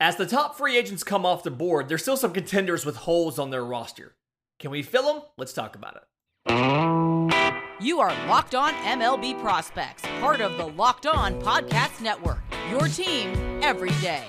As the top free agents come off the board, there's still some contenders with holes on their roster. Can we fill them? Let's talk about it. You are Locked On MLB Prospects, part of the Locked On Podcast Network. Your team every day.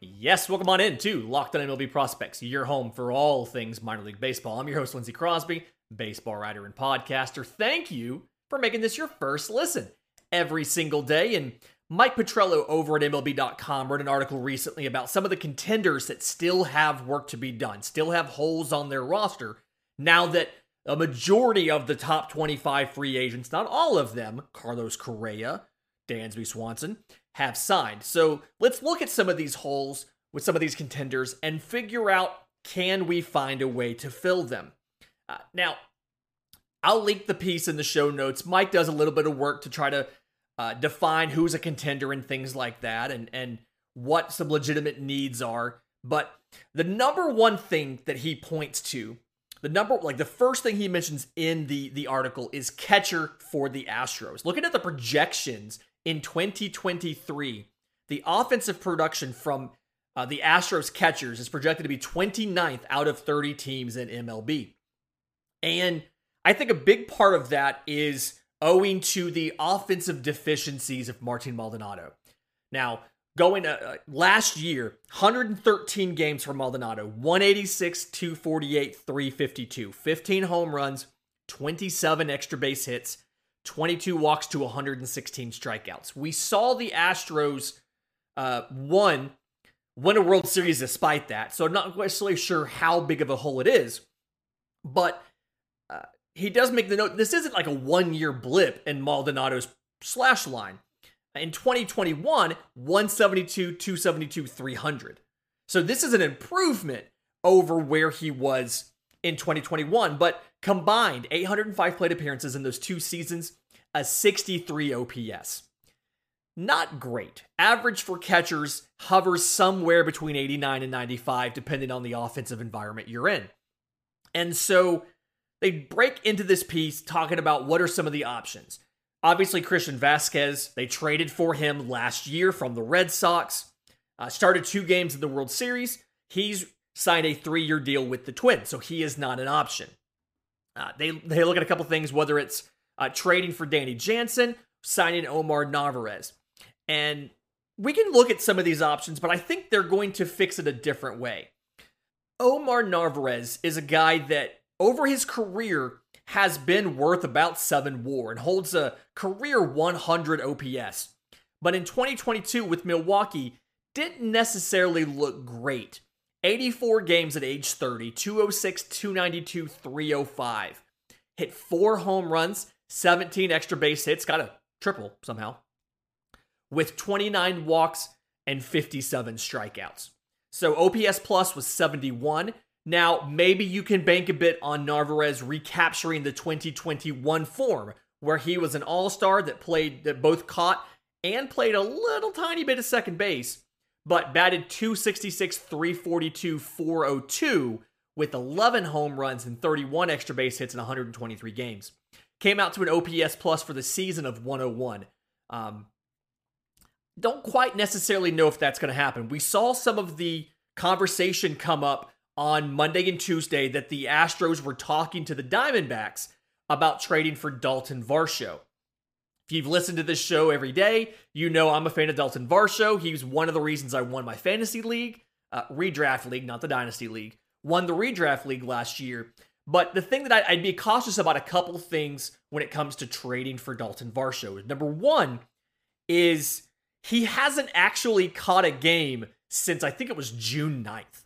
Yes, welcome on in to Locked On MLB Prospects, your home for all things minor league baseball. I'm your host, Lindsey Crosby, baseball writer and podcaster. Thank you for making this your first listen every single day. And Mike Petriello over at MLB.com wrote an article recently about some of the contenders that still have work to be done, still have holes on their roster, now that a majority of the top 25 free agents, not all of them, Carlos Correa, Dansby Swanson, have signed. So let's look at some of these holes with some of these contenders and figure out can we find a way to fill them. Uh, now, I'll link the piece in the show notes. Mike does a little bit of work to try to uh, define who's a contender and things like that, and and what some legitimate needs are. But the number one thing that he points to, the number like the first thing he mentions in the the article is catcher for the Astros. Looking at the projections in 2023, the offensive production from uh, the Astros catchers is projected to be 29th out of 30 teams in MLB. And I think a big part of that is owing to the offensive deficiencies of Martin Maldonado. Now, going uh, uh last year, 113 games for Maldonado, 186, 248, 352, 15 home runs, 27 extra base hits, 22 walks to 116 strikeouts. We saw the Astros uh, one win a World Series despite that. So I'm not necessarily sure how big of a hole it is, but uh, he does make the note this isn't like a one year blip in Maldonado's slash line. In 2021, 172, 272, 300. So this is an improvement over where he was in 2021, but combined 805 plate appearances in those two seasons, a 63 OPS not great. Average for catchers hovers somewhere between 89 and 95, depending on the offensive environment you're in. And so they break into this piece talking about what are some of the options. Obviously, Christian Vazquez, they traded for him last year from the Red Sox, uh, started two games in the World Series. He's signed a three year deal with the Twins, so he is not an option. Uh, they, they look at a couple things, whether it's uh, trading for Danny Jansen, signing Omar Narvaez. And we can look at some of these options, but I think they're going to fix it a different way. Omar Narvaez is a guy that over his career has been worth about 7 war and holds a career 100 OPS. But in 2022 with Milwaukee, didn't necessarily look great. 84 games at age 30, 206, 292, 305. Hit four home runs, 17 extra base hits, got a triple somehow with 29 walks and 57 strikeouts. So OPS plus was 71. Now, maybe you can bank a bit on Narvaez recapturing the 2021 form, where he was an all star that played, that both caught and played a little tiny bit of second base, but batted 266, 342, 402 with 11 home runs and 31 extra base hits in 123 games. Came out to an OPS plus for the season of 101. Um, don't quite necessarily know if that's going to happen. We saw some of the conversation come up on Monday and Tuesday that the Astros were talking to the Diamondbacks about trading for Dalton Varsho. If you've listened to this show every day, you know I'm a fan of Dalton Varsho. He's one of the reasons I won my fantasy league, uh, redraft league, not the dynasty league. Won the redraft league last year. But the thing that I'd be cautious about a couple things when it comes to trading for Dalton Varsho number one is he hasn't actually caught a game since I think it was June 9th.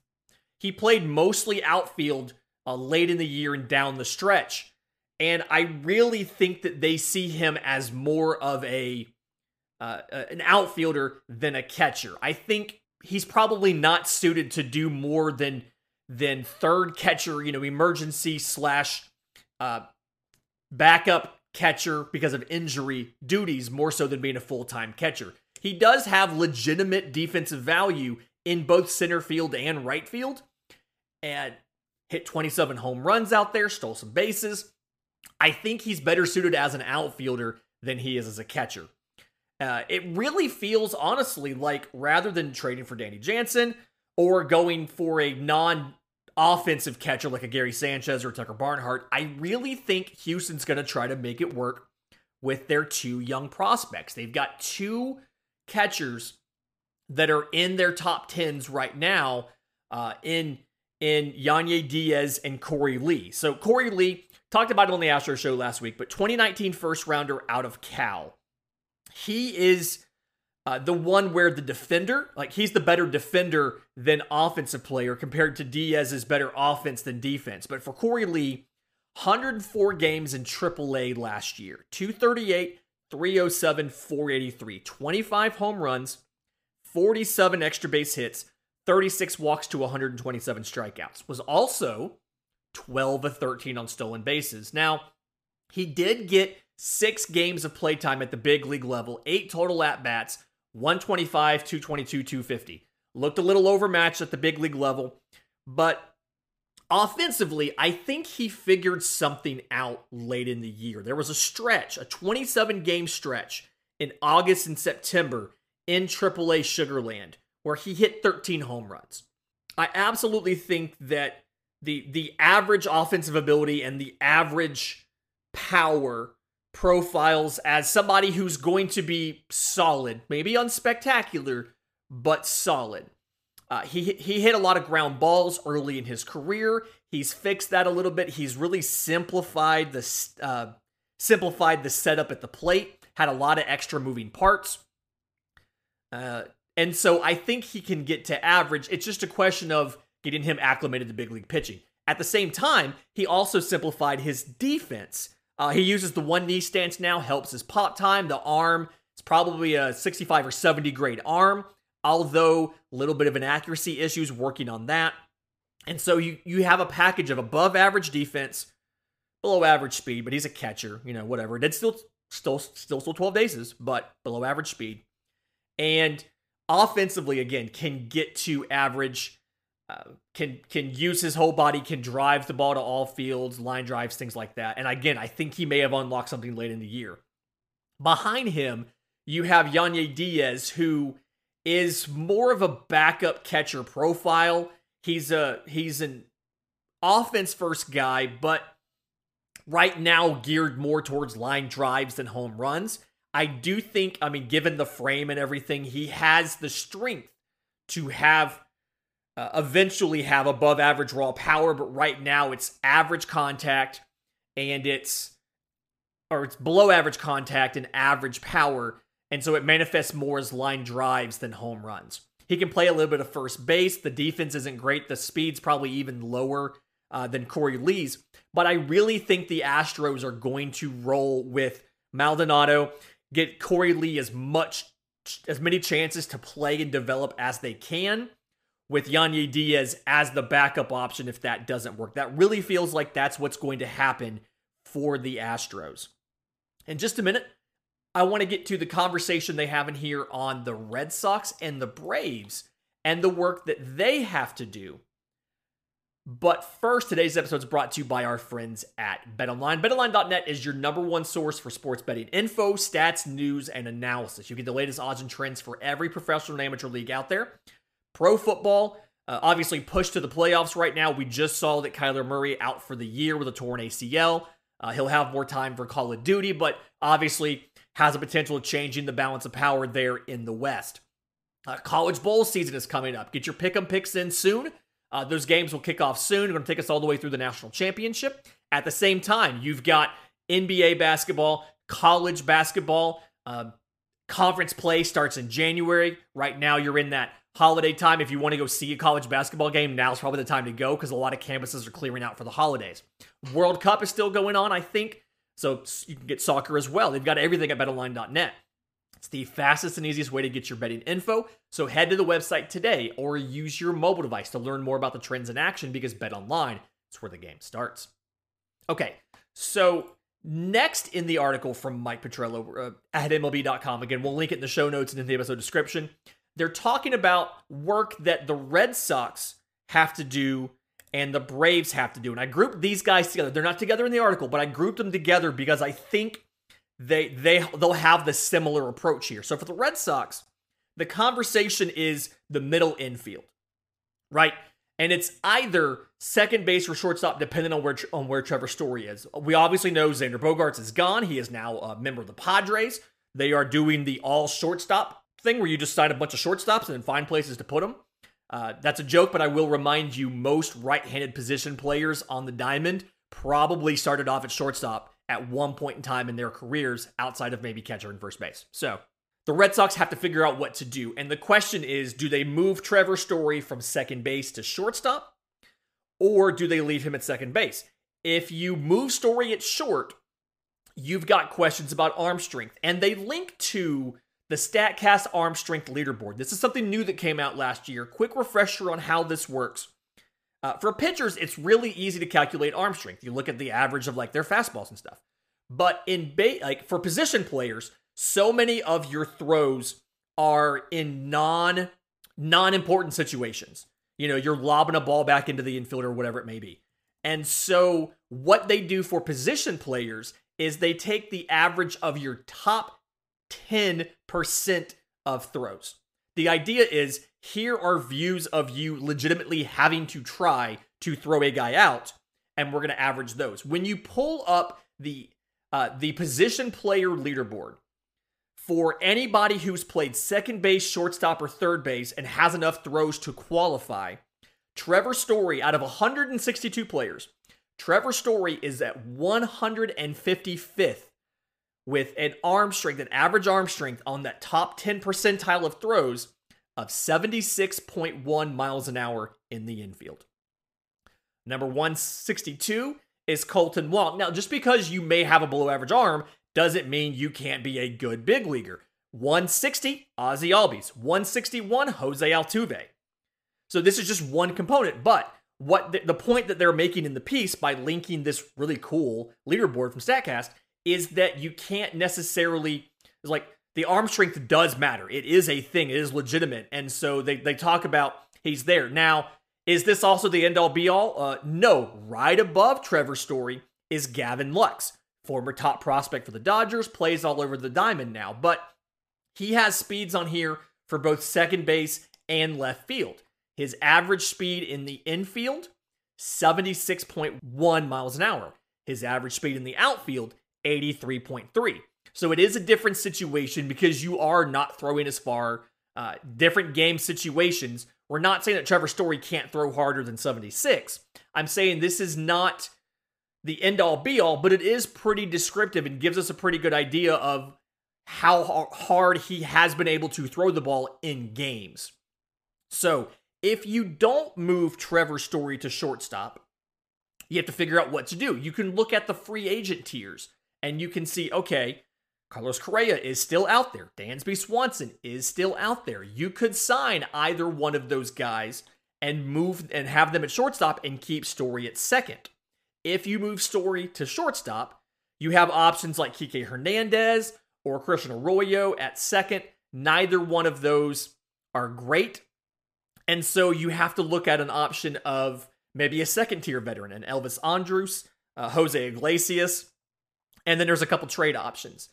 He played mostly outfield uh, late in the year and down the stretch. And I really think that they see him as more of a uh, an outfielder than a catcher. I think he's probably not suited to do more than than third catcher, you know, emergency slash uh, backup catcher because of injury duties more so than being a full time catcher he does have legitimate defensive value in both center field and right field. And hit 27 home runs out there, stole some bases. I think he's better suited as an outfielder than he is as a catcher. Uh, it really feels, honestly, like rather than trading for Danny Jansen or going for a non offensive catcher like a Gary Sanchez or Tucker Barnhart, I really think Houston's going to try to make it work with their two young prospects. They've got two catchers that are in their top tens right now uh, in in Yainer Diaz and Korey Lee. So Korey Lee talked about it on the Astro show last week, but 2019 first rounder out of Cal. He is uh, the one where the defender, like he's the better defender than offensive player compared to Diaz's better offense than defense. But for Korey Lee, 104 games in AAA last year, 238, 307, 483, 25 home runs, 47 extra base hits, 36 walks to 127 strikeouts. Was also 12 of 13 on stolen bases. Now, he did get six games of playtime at the big league level, eight total at bats, 125, 222, 250. Looked a little overmatched at the big league level, but offensively, I think he figured something out late in the year. There was a stretch, a 27 game stretch in August and September in AAA Sugarland where he hit 13 home runs. I absolutely think that the the average offensive ability and the average power profiles as somebody who's going to be solid, maybe unspectacular, but solid. Uh, he he hit a lot of ground balls early in his career. He's fixed that a little bit. He's really simplified the uh, simplified the setup at the plate. Had a lot of extra moving parts. Uh, and so I think he can get to average. It's just a question of getting him acclimated to big league pitching. At the same time, he also simplified his defense. Uh, he uses the one knee stance now, helps his pop time. The arm, it's probably a 65 or 70 grade arm, although a little bit of inaccuracy issues working on that. And so you you have a package of above average defense, below average speed, but he's a catcher, you know, whatever. Did still still still still 12 bases, but below average speed. And offensively, again, can get to average. Uh, can can use his whole body, can drive the ball to all fields, line drives, things like that. And again, I think he may have unlocked something late in the year. Behind him, you have Yainer Diaz, who is more of a backup catcher profile. He's a he's an offense first guy, but right now geared more towards line drives than home runs. I do think, I mean, given the frame and everything, he has the strength to have uh, eventually have above average raw power, but right now it's average contact and it's or it's below average contact and average power, and so it manifests more as line drives than home runs. He can play a little bit of first base. The defense isn't great. The speed's probably even lower uh, than Korey Lee's, but I really think the Astros are going to roll with Maldonado get Korey Lee as much as many chances to play and develop as they can with Yainer Diaz as the backup option if that doesn't work. That really feels like that's what's going to happen for the Astros. In just a minute, I want to get to the conversation they have in here on the Red Sox and the Braves and the work that they have to do but first, today's episode is brought to you by our friends at BetOnline. BetOnline.net is your number one source for sports betting info, stats, news, and analysis. You get the latest odds and trends for every professional and amateur league out there. Pro football, uh, obviously pushed to the playoffs right now. We just saw that Kyler Murray out for the year with a torn ACL. Uh, he'll have more time for Call of Duty, but obviously has a potential of changing the balance of power there in the West. Uh, college bowl season is coming up. Get your pick 'em picks in soon. Uh, those games will kick off soon. They're going to take us all the way through the national championship. At the same time, you've got NBA basketball, college basketball. Uh, conference play starts in January. Right now, you're in that holiday time. If you want to go see a college basketball game, now's probably the time to go because a lot of campuses are clearing out for the holidays. World Cup is still going on, I think. So you can get soccer as well. They've got everything at betonline.net. It's the fastest and easiest way to get your betting info. So head to the website today or use your mobile device to learn more about the trends in action because Bet Online is where the game starts. Okay, so next in the article from Mike Petriello uh, at MLB.com, again, we'll link it in the show notes and in the episode description. They're talking about work that the Red Sox have to do and the Braves have to do. And I grouped these guys together. They're not together in the article, but I grouped them together because I think they they they'll have the similar approach here. So for the Red Sox, the conversation is the middle infield, right? And it's either second base or shortstop, depending on where on where Trevor Story is. We obviously know Xander Bogaerts is gone. He is now a member of the Padres. They are doing the all shortstop thing, where you just sign a bunch of shortstops and then find places to put them. Uh, that's a joke, but I will remind you most right handed position players on the diamond probably started off at shortstop at one point in time in their careers outside of maybe catcher and first base. So the Red Sox have to figure out what to do. And the question is do they move Trevor Story from second base to shortstop or do they leave him at second base? If you move Story at short, you've got questions about arm strength. And they link to the StatCast arm strength leaderboard. This is something new that came out last year. Quick refresher on how this works. Uh, for pitchers, it's really easy to calculate arm strength. You look at the average of like their fastballs and stuff. But in ba- like for position players, so many of your throws are in non non important situations. You know, you're lobbing a ball back into the infield or whatever it may be. And so what they do for position players is they take the average of your top 10% of throws. The idea is here are views of you legitimately having to try to throw a guy out, and we're going to average those. When you pull up the uh, the position player leaderboard for anybody who's played second base, shortstop, or third base and has enough throws to qualify, Trevor Story, out of 162 players, Trevor Story is at 155th with an arm strength, an average arm strength on that top 10 percentile of throws of 76.1 miles an hour in the infield. Number 162 is Kolten Wong. Now, just because you may have a below average arm doesn't mean you can't be a good big leaguer. 160, Ozzie Albies. 161, Jose Altuve. So this is just one component, but what the, the point that they're making in the piece by linking this really cool leaderboard from StatCast is that you can't necessarily like the arm strength does matter. It is a thing. It is legitimate. And so they, they talk about he's there. Now, is this also the end all be all? Uh, no. Right above Trevor Story is Gavin Lux, former top prospect for the Dodgers, plays all over the diamond now. But he has speeds on here for both second base and left field. His average speed in the infield, 76.1 miles an hour. His average speed in the outfield, 83.3. So it is a different situation because you are not throwing as far. Uh, different game situations. We're not saying that Trevor Story can't throw harder than 76. I'm saying this is not the end all be all, but it is pretty descriptive and gives us a pretty good idea of how hard he has been able to throw the ball in games. So if you don't move Trevor Story to shortstop, you have to figure out what to do. You can look at the free agent tiers and you can see, okay, Carlos Correa is still out there. Dansby Swanson is still out there. You could sign either one of those guys and move and have them at shortstop and keep Story at second. If you move Story to shortstop, you have options like Kike Hernandez or Christian Arroyo at second. Neither one of those are great. And so you have to look at an option of maybe a second tier veteran, an Elvis Andrus, uh, Jose Iglesias, and then there's a couple trade options.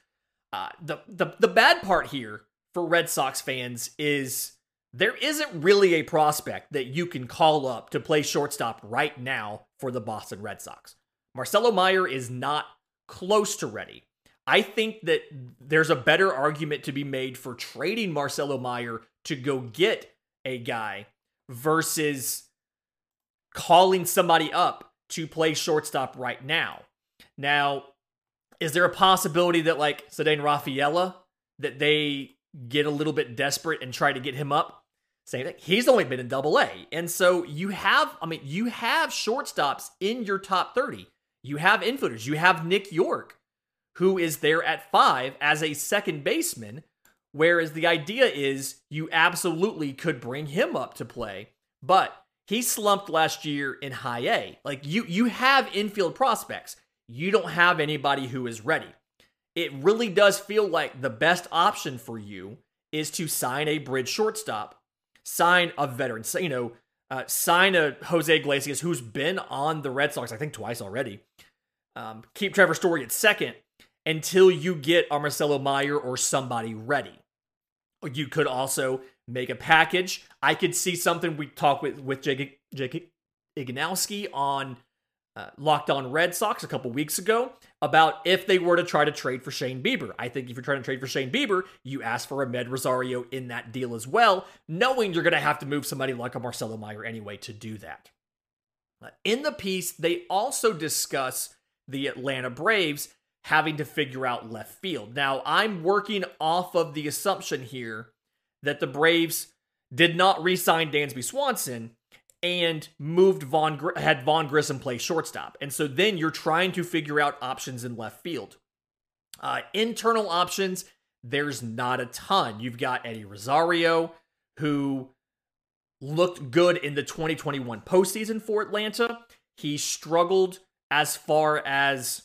Uh, the, the the bad part here for Red Sox fans is there isn't really a prospect that you can call up to play shortstop right now for the Boston Red Sox. Marcelo Meyer is not close to ready. I think that there's a better argument to be made for trading Marcelo Meyer to go get a guy versus calling somebody up to play shortstop right now. Now, is there a possibility that like Ceddanne Rafaela that they get a little bit desperate and try to get him up? Same thing. He's only been in double A. And so you have, I mean, you have shortstops in your top 30. You have infielders. You have Nick Yorke, who is there at five as a second baseman. Whereas the idea is you absolutely could bring him up to play, but he slumped last year in high A. Like you you have infield prospects you don't have anybody who is ready. It really does feel like the best option for you is to sign a bridge shortstop, sign a veteran. You know, uh, sign a Jose Iglesias who's been on the Red Sox, I think twice already. Um, keep Trevor Story at second until you get a Marcelo Meyer or somebody ready. You could also make a package. I could see something we talked with with Jake, Jake Ignowski on uh, Locked On Red Sox a couple weeks ago about if they were to try to trade for Shane Bieber. I think if you're trying to trade for Shane Bieber, you ask for Amed Rosario in that deal as well, knowing you're going to have to move somebody like a Marcelo Meyer anyway to do that. Uh, in the piece, they also discuss the Atlanta Braves having to figure out left field. Now, I'm working off of the assumption here that the Braves did not re sign Dansby Swanson and moved Vaughn had Vaughn Grissom play shortstop. And so then you're trying to figure out options in left field. Uh, internal options, there's not a ton. You've got Eddie Rosario, who looked good in the 2021 postseason for Atlanta. He struggled as far as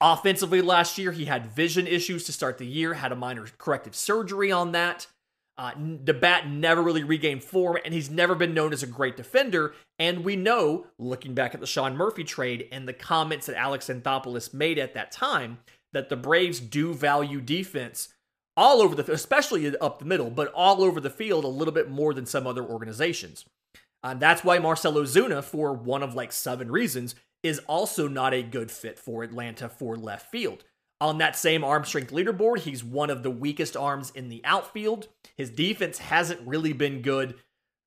offensively last year. He had vision issues to start the year, had a minor corrective surgery on that. Uh, the bat never really regained form, and he's never been known as a great defender. And we know, looking back at the Sean Murphy trade and the comments that Alex Anthopoulos made at that time, that the Braves do value defense all over the, especially up the middle, but all over the field a little bit more than some other organizations. And uh, that's why Marcell Ozuna, for one of like seven reasons, is also not a good fit for Atlanta for left field. On that same arm strength leaderboard, he's one of the weakest arms in the outfield. His defense hasn't really been good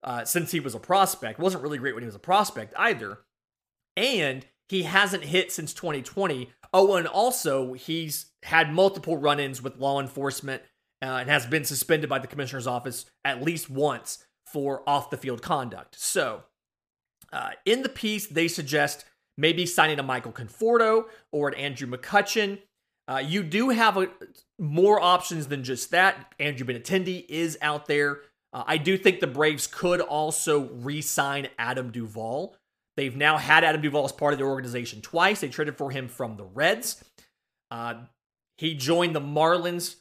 uh, since he was a prospect. Wasn't really great when he was a prospect either. And he hasn't hit since 2020. Oh, and also he's had multiple run-ins with law enforcement uh, and has been suspended by the commissioner's office at least once for off-the-field conduct. So, uh, in the piece, they suggest maybe signing a Michael Conforto or an Andrew McCutchen. Uh, you do have a, more options than just that. Andrew Benintendi is out there. Uh, I do think the Braves could also re sign Adam Duvall. They've now had Adam Duvall as part of their organization twice. They traded for him from the Reds. Uh, he joined the Marlins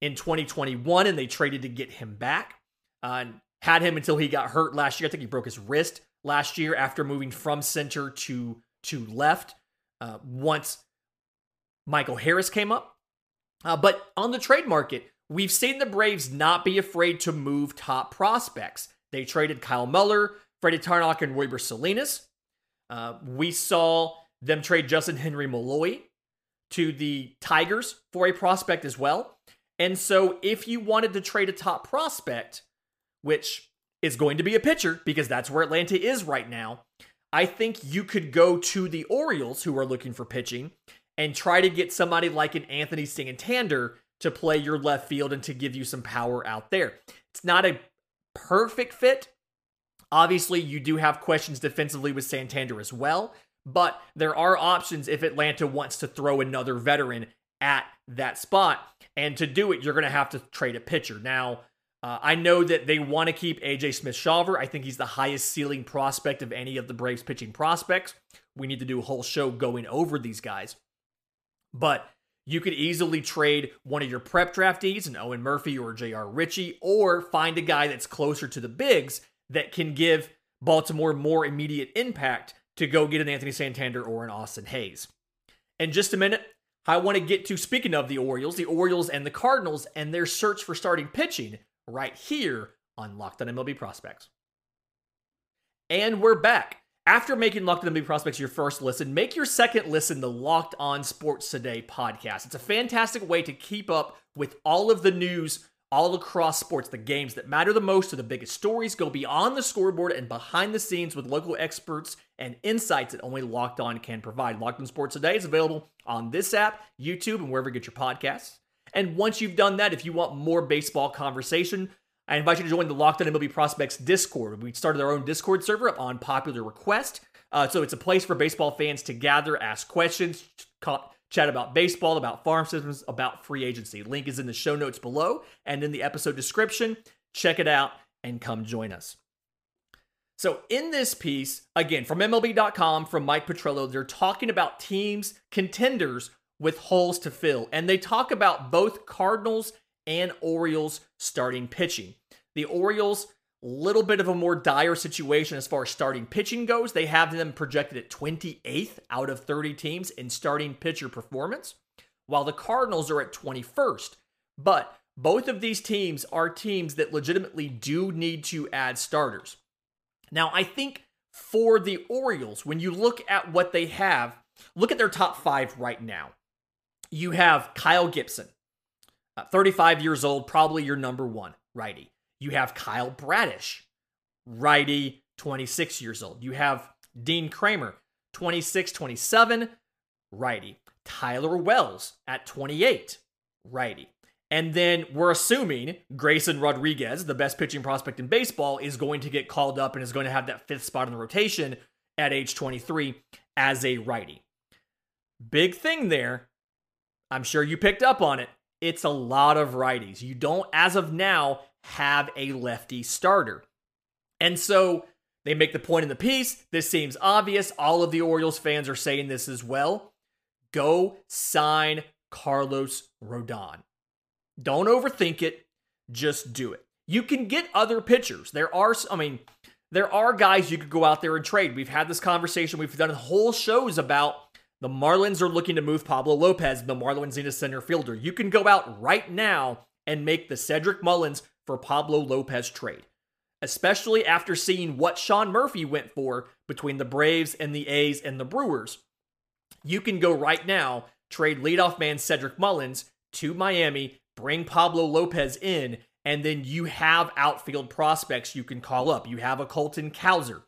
in 2021 and they traded to get him back. Uh, had him until he got hurt last year. I think he broke his wrist last year after moving from center to to left. Uh, once Michael Harris came up. Uh, but on the trade market, we've seen the Braves not be afraid to move top prospects. They traded Kyle Muller, Freddy Tarnok, and Royber Salinas. Uh, we saw them trade Justyn-Henry Malloy to the Tigers for a prospect as well. And so, if you wanted to trade a top prospect, which is going to be a pitcher because that's where Atlanta is right now, I think you could go to the Orioles, who are looking for pitching, and try to get somebody like an Anthony Santander to play your left field and to give you some power out there. It's not a perfect fit. Obviously, you do have questions defensively with Santander as well, but there are options if Atlanta wants to throw another veteran at that spot. And to do it, you're going to have to trade a pitcher. Now, uh, I know that they want to keep AJ Smith Shawver. I think he's the highest ceiling prospect of any of the Braves pitching prospects. We need to do a whole show going over these guys. But you could easily trade one of your prep draftees, an Owen Murphy or J.R. Ritchie, or find a guy that's closer to the bigs that can give Baltimore more immediate impact to go get an Anthony Santander or an Austin Hays. In just a minute, I want to get to speaking of the Orioles, the Orioles and the Cardinals and their search for starting pitching right here on Locked on MLB Prospects. And we're back. After making Locked On MLB Prospects your first listen, make your second listen the Locked On Sports Today podcast. It's a fantastic way to keep up with all of the news all across sports, the games that matter the most to the biggest stories. Go beyond the scoreboard and behind the scenes with local experts and insights that only Locked On can provide. Locked On Sports Today is available on this app, YouTube, and wherever you get your podcasts. And once you've done that, if you want more baseball conversation, I invite you to join the Locked On MLB Prospects Discord. We started our own Discord server up on popular request. Uh, so it's a place for baseball fans to gather, ask questions, chat about baseball, about farm systems, about free agency. Link is in the show notes below and in the episode description. Check it out and come join us. So, in this piece, again, from MLB.com, from Mike Petriello, they're talking about teams, contenders with holes to fill. And they talk about both Cardinals and Orioles starting pitching. The Orioles little bit of a more dire situation as far as starting pitching goes. They have them projected at 28th out of 30 teams in starting pitcher performance, while the Cardinals are at 21st. But both of these teams are teams that legitimately do need to add starters. Now, I think for the Orioles, when you look at what they have, look at their top five right now. You have Kyle Gibson, uh, 35 years old, probably your number one righty. You have Kyle Bradish, righty, 26 years old. You have Dean Kremer, 26, 27, righty. Tyler Wells at 28, righty. And then we're assuming Grayson Rodriguez, the best pitching prospect in baseball, is going to get called up and is going to have that fifth spot in the rotation at age 23 as a righty. Big thing there. I'm sure you picked up on it. It's a lot of righties. You don't, as of now, have a lefty starter. And so they make the point in the piece. This seems obvious. All of the Orioles fans are saying this as well. Go sign Carlos Rodon. Don't overthink it. Just do it. You can get other pitchers. There are, I mean, there are guys you could go out there and trade. We've had this conversation. We've done whole shows about the Marlins are looking to move Pablo Lopez. The Marlins need a center fielder. You can go out right now and make the Cedric Mullins for Pablo Lopez trade, especially after seeing what Sean Murphy went for between the Braves and the A's and the Brewers. You can go right now, trade leadoff man Cedric Mullins to Miami, bring Pablo Lopez in, and then you have outfield prospects you can call up. You have a Colton Cowser,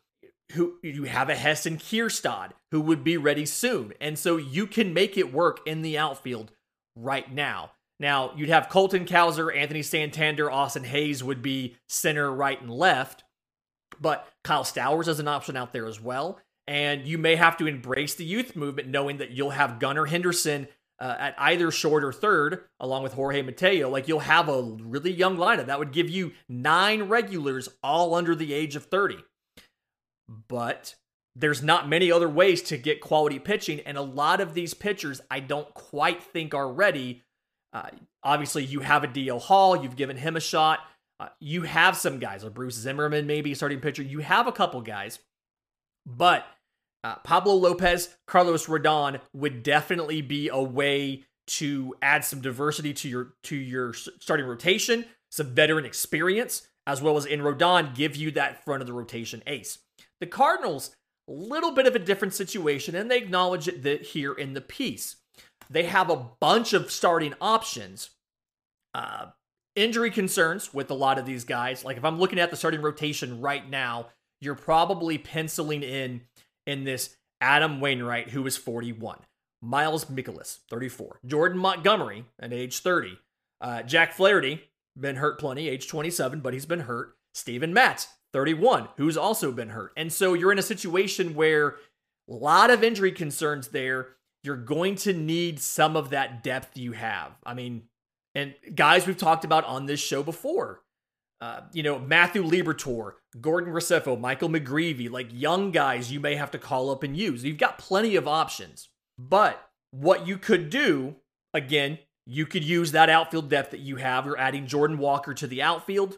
who you have a Heston Kjerstad who would be ready soon. And so you can make it work in the outfield right now. Now, you'd have Colton Cowser, Anthony Santander, Austin Hays would be center, right, and left. But Kyle Stowers is an option out there as well. And you may have to embrace the youth movement, knowing that you'll have Gunnar Henderson uh, at either short or third, along with Jorge Mateo. Like you'll have a really young lineup that would give you nine regulars, all under the age of 30. But there's not many other ways to get quality pitching. And a lot of these pitchers, I don't quite think are ready uh, obviously, you have a DL Hall. You've given him a shot. Uh, you have some guys, like Bruce Zimmermann, maybe starting pitcher. You have a couple guys, but uh, Pablo Lopez, Carlos Rodon would definitely be a way to add some diversity to your to your starting rotation, some veteran experience, as well as in Rodon give you that front of the rotation ace. The Cardinals, a little bit of a different situation, and they acknowledge it here in the piece. They have a bunch of starting options. Uh, injury concerns with a lot of these guys. Like if I'm looking at the starting rotation right now, you're probably penciling in in this Adam Wainwright, who is 41, Miles Mikolas, 34, Jordan Montgomery, at age 30, uh, Jack Flaherty, been hurt plenty, age 27, but he's been hurt. Steven Matz, 31, who's also been hurt. And so you're in a situation where a lot of injury concerns there you're going to need some of that depth you have. I mean, and guys we've talked about on this show before. Uh, you know, Matthew Liberatore, Gordon Graceffo, Michael McGreevy, like young guys you may have to call up and use. You've got plenty of options. But what you could do, again, you could use that outfield depth that you have. You're adding Jordan Walker to the outfield.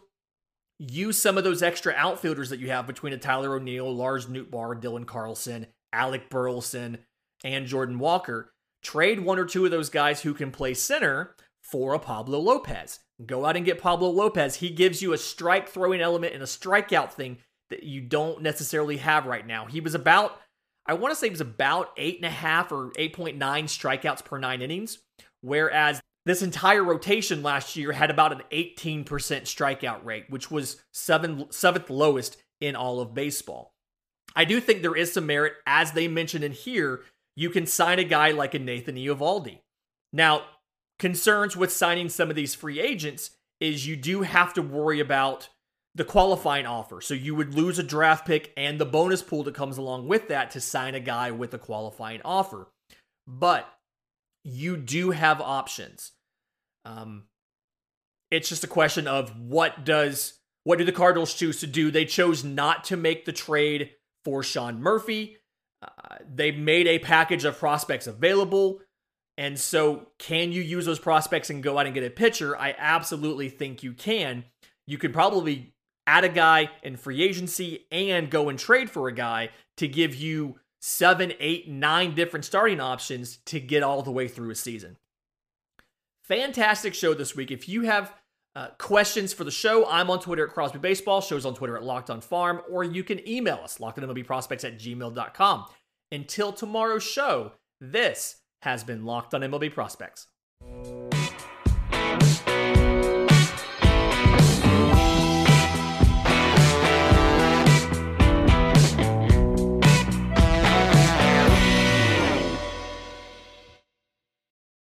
Use some of those extra outfielders that you have between a Tyler O'Neill, Lars Nootbaar, Dylan Carlson, Alec Burleson, and Jordan Walker. Trade one or two of those guys who can play center for a Pablo Lopez. Go out and get Pablo Lopez. He gives you a strike throwing element and a strikeout thing that you don't necessarily have right now. He was about, I want to say, he was about eight and a half or 8.9 strikeouts per nine innings, whereas this entire rotation last year had about an 18% strikeout rate, which was seven, seventh lowest in all of baseball. I do think there is some merit, as they mentioned in here, you can sign a guy like a Nathan Eovaldi. Now, concerns with signing some of these free agents is you do have to worry about the qualifying offer. So you would lose a draft pick and the bonus pool that comes along with that to sign a guy with a qualifying offer. But you do have options. Um, it's just a question of what does what do the Cardinals choose to do? They chose not to make the trade for Sean Murphy. Uh, they made a package of prospects available. And so, can you use those prospects and go out and get a pitcher? I absolutely think you can. You could probably add a guy in free agency and go and trade for a guy to give you seven, eight, nine different starting options to get all the way through a season. Fantastic show this week. If you have uh, questions for the show, I'm on Twitter at Crosby Baseball, shows on Twitter at Locked On Farm, or you can email us, lockedonmlbprospects at gmail.com. Until tomorrow's show, this has been Locked on MLB Prospects.